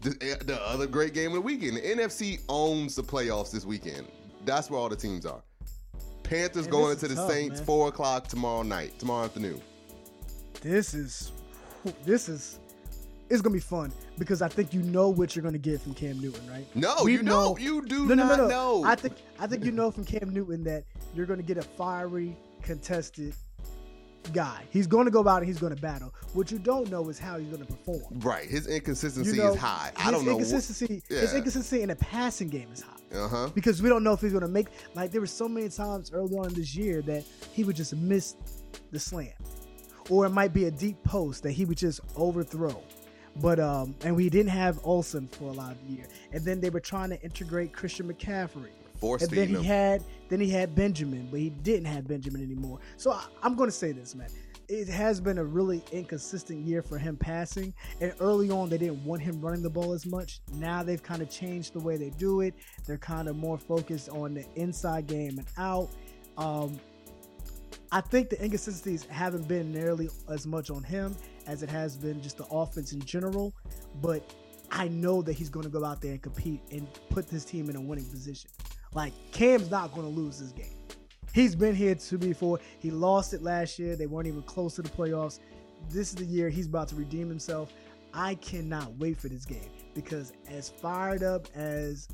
the, the other great game of the weekend. The NFC owns the playoffs this weekend. That's where all the teams are. Panthers Man, going into the tough, Saints man. four o'clock tomorrow night, tomorrow afternoon. This is this is it's gonna be fun because I think you know what you're gonna get from Cam Newton, right? No, We you know-. You do no, no, no, no. know. I think I think you know from Cam Newton that you're gonna get a fiery, contested guy. He's gonna go out and he's gonna battle. What you don't know is how he's gonna perform. right. His inconsistency You know, is high. I don't know. Inconsistency, His Yeah. inconsistency in the passing game is high. Uh huh. because we don't know if he's going to make like there were so many times early on in this year that he would just miss the slam. or it might be a deep post that he would just overthrow but um and we didn't have Olsen for a lot of the year and then they were trying to integrate Christian McCaffrey Force and then he him. had then he had Benjamin but he didn't have Benjamin anymore. So I, I'm going to say this man. It has been a really inconsistent year for him passing and early on they didn't want him running the ball as much. Now they've kind of changed the way they do it. They're kind of more focused on the inside game and out. Um, I think the inconsistencies haven't been nearly as much on him as it has been just the offense in general but I know that he's going to go out there and compete and put this team in a winning position like Cam's not going to lose this game He's been here too before. He lost it last year. They weren't even close to the playoffs. This is the year he's about to redeem himself. I cannot wait for this game because as fired up as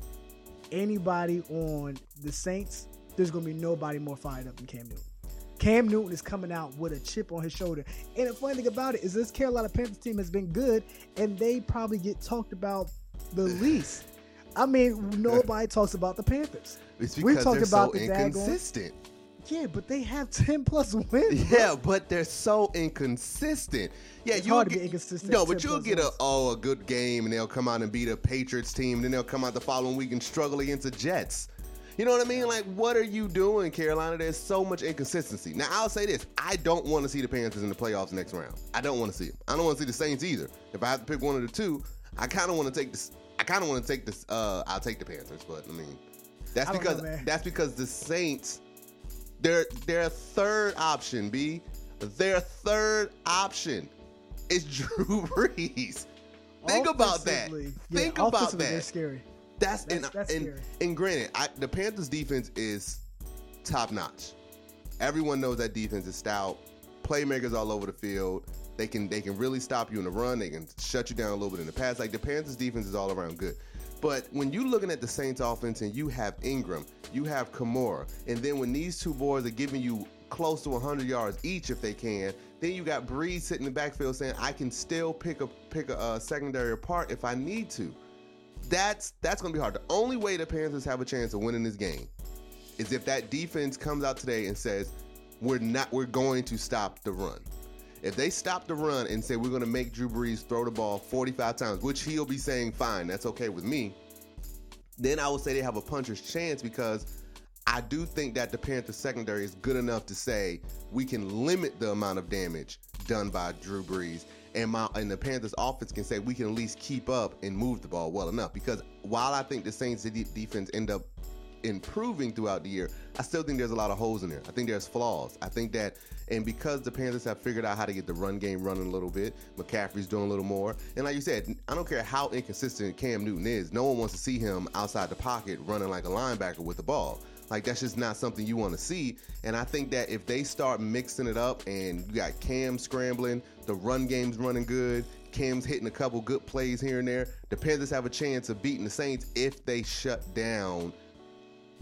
anybody on the Saints, there's gonna be nobody more fired up than Cam Newton. Cam Newton is coming out with a chip on his shoulder. And the funny thing about it is this Carolina Panthers team has been good and they probably get talked about the least. I mean, nobody talks about the Panthers. It's we because talked they're about so the daggone- inconsistent. Yeah, but they have 10 plus wins. Yeah, but they're so inconsistent. Yeah, It's you'll get, be inconsistent No, but you'll get a wins. oh a good game and they'll come out and beat a Patriots team, then they'll come out the following week and struggle against the Jets. You know what I mean? Like, what are you doing, Carolina? There's so much inconsistency. Now, I'll say this: I don't want to see the Panthers in the playoffs next round. I don't want to see them. I don't want to see the Saints either. If I have to pick one of the two, I kind of want to take this. I kind of want to take this. Uh, I'll take the Panthers, but I mean, that's I don't know, because that's because the Saints their their third option, B. Their third option is Drew Brees. Think about that. Yeah, Think about that. They're scary. That's, That's- and, that's and, scary. and granted, I, the Panthers defense is top notch. Everyone knows that defense is stout. Playmakers all over the field. They can they can really stop you in the run. They can shut you down a little bit in the pass. Like the Panthers defense is all around good. But when you're looking at the Saints offense and you have Ingram, you have Kamara, and then when these two boys are giving you close to 100 yards each if they can, then you got Brees sitting in the backfield saying, "I can still pick a pick a uh, secondary apart if I need to." That's that's gonna be hard. The only way the Panthers have a chance of winning this game is if that defense comes out today and says, "We're not. We're going to stop the run." If they stop the run and say we're going to make Drew Brees throw the ball 45 times, which he'll be saying, "Fine, that's okay with me," then I would say they have a puncher's chance because I do think that the Panthers secondary is good enough to say we can limit the amount of damage done by Drew Brees. And my and the Panthers offense can say we can at least keep up and move the ball well enough. Because while I think the Saints defense end up improving throughout the year, I still think there's a lot of holes in there. I think there's flaws. I think that, and because the Panthers have figured out how to get the run game running a little bit, McCaffrey's doing a little more. And like you said, I don't care how inconsistent Cam Newton is, no one wants to see him outside the pocket running like a linebacker with the ball. Like that's just not something you want to see. And I think that if they start mixing it up and you got Cam scrambling, the run game's running good, Cam's hitting a couple good plays here and there, the Panthers have a chance of beating the Saints if they shut down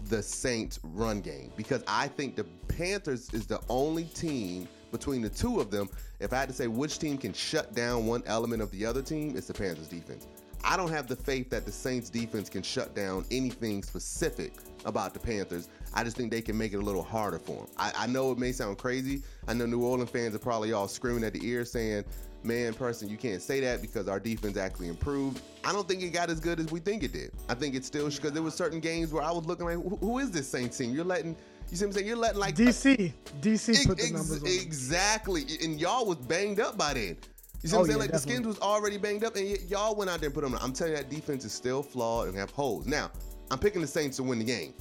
the Saints run game because I think the Panthers is the only team between the two of them. If I had to say which team can shut down one element of the other team, it's the Panthers defense. I don't have the faith that the Saints defense can shut down anything specific about the Panthers. I just think they can make it a little harder for them. I, I know it may sound crazy. I know New Orleans fans are probably all screaming at the ear saying, man, person, you can't say that because our defense actually improved. I don't think it got as good as we think it did. I think it's still because there was certain games where I was looking like, who, who is this Saints team? You're letting, you see what I'm saying? You're letting like DC, DC Ex- put the numbers on. exactly, and y'all was banged up by then. You see what Oh, I'm saying? yeah, like the skins was already banged up, and y'all went out there and put them. On. I'm telling you, that defense is still flawed and have holes. Now, I'm picking the Saints to win the game,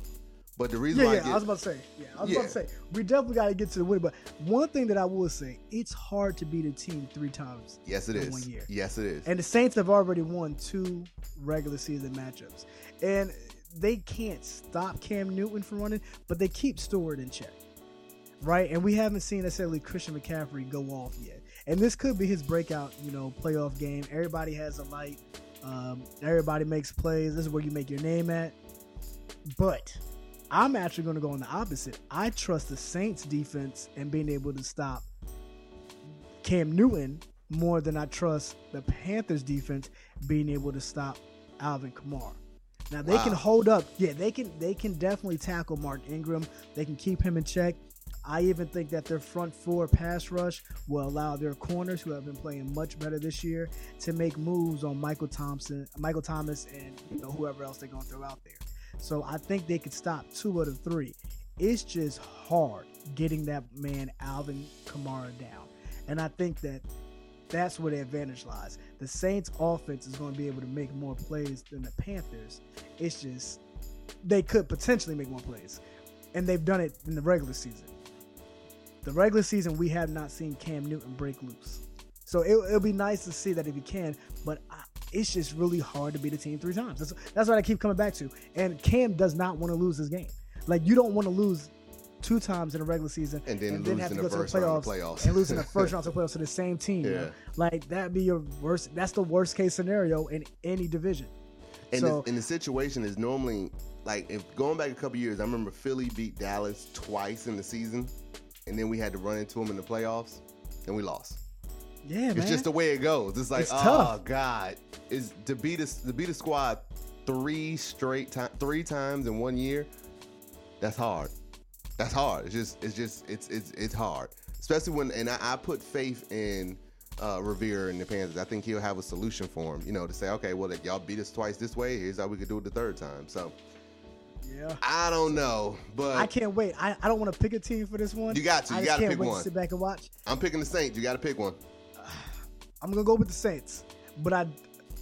But the reason Yeah, why yeah. I, get, I was about to say. Yeah, I was Yeah. about to say. We definitely got to get to the win. But one thing that I will say, it's hard to beat a team three times. yes, it in is. one year. Yes, it is. And the Saints have already won two regular season matchups. And they can't stop Cam Newton from running, but they keep Stewart in check. Right? And we haven't seen necessarily Christian McCaffrey go off yet. And this could be his breakout, you know, playoff game. Everybody has a light. Um, everybody makes plays. This is where you make your name at. But I'm actually going to go on the opposite. I trust the Saints defense and being able to stop Cam Newton more than I trust the Panthers defense being able to stop Alvin Kamara. Now they can hold up. Yeah, they can they can definitely tackle Mark Ingram. They can keep him in check. I even think that their front four pass rush will allow their corners, who have been playing much better this year, to make moves on Michael Thompson, Michael Thomas, and you know whoever else they're going to throw out there. So I think they could stop two out of three. It's just hard getting that man Alvin Kamara down, and I think that that's where the advantage lies. The Saints' offense is going to be able to make more plays than the Panthers. It's just they could potentially make more plays, and they've done it in the regular season. The regular season, we have not seen Cam Newton break loose, so it, it'll be nice to see that if he can. But I, it's just really hard to beat a team three times. That's, that's what I keep coming back to. And Cam does not want to lose this game. Like you don't want to lose two times in a regular season And then lose have to the go to the first round of playoffs, playoffs. and lose in the first round of playoffs to the same team. Yeah. Yeah. Like that'd be your worst. That's the worst case scenario in any division. And, So- the, and the situation is normally like if going back a couple years, I remember Philly beat Dallas twice in the season, and then we had to run into them in the playoffs, and we lost. Yeah, It's man. just the way it goes. It's like, It's oh tough. god, is to beat a to beat a squad three straight time, three times in one year. That's hard. That's hard. It's just, it's just, it's it's it's hard. Especially when, and I, I put faith in uh, Rivera and the Panthers. I think he'll have a solution for him. You know, to say, okay, well, if y'all beat us twice this way, here's how we could do it the third time. So yeah. I don't know, but I can't wait. I, I don't want to pick a team for this one. You got to. You gotta can't pick one. to sit back and watch. I'm picking the Saints. You got to pick one. I'm gonna go with the Saints, but I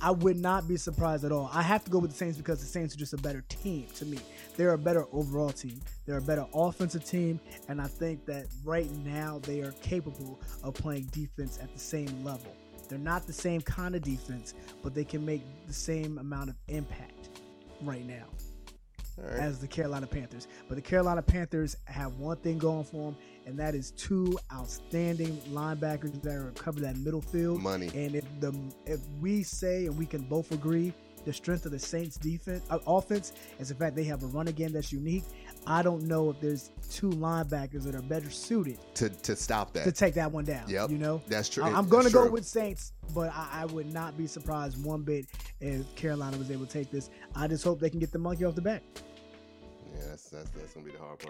I would not be surprised at all. I have to go with the Saints because the Saints are just a better team to me. They're a better overall team. They're a better offensive team, and I think that right now they are capable of playing defense at the same level. They're not the same kind of defense, but they can make the same amount of impact right now right. as the Carolina Panthers. But the Carolina Panthers have one thing going for them, and that is two outstanding linebackers that are cover that middle field. Money. And if the if we say and we can both agree the strength of the Saints defense uh, offense is the fact they have a run again that's unique. I don't know if there's two linebackers that are better suited To to stop that. to take that one down. Yep. You know, That's true. I- I'm going to go with Saints, but I, I would not be surprised one bit if Carolina was able to take this. I just hope they can get the monkey off the back. Yeah, that's that's that's gonna be the hard part.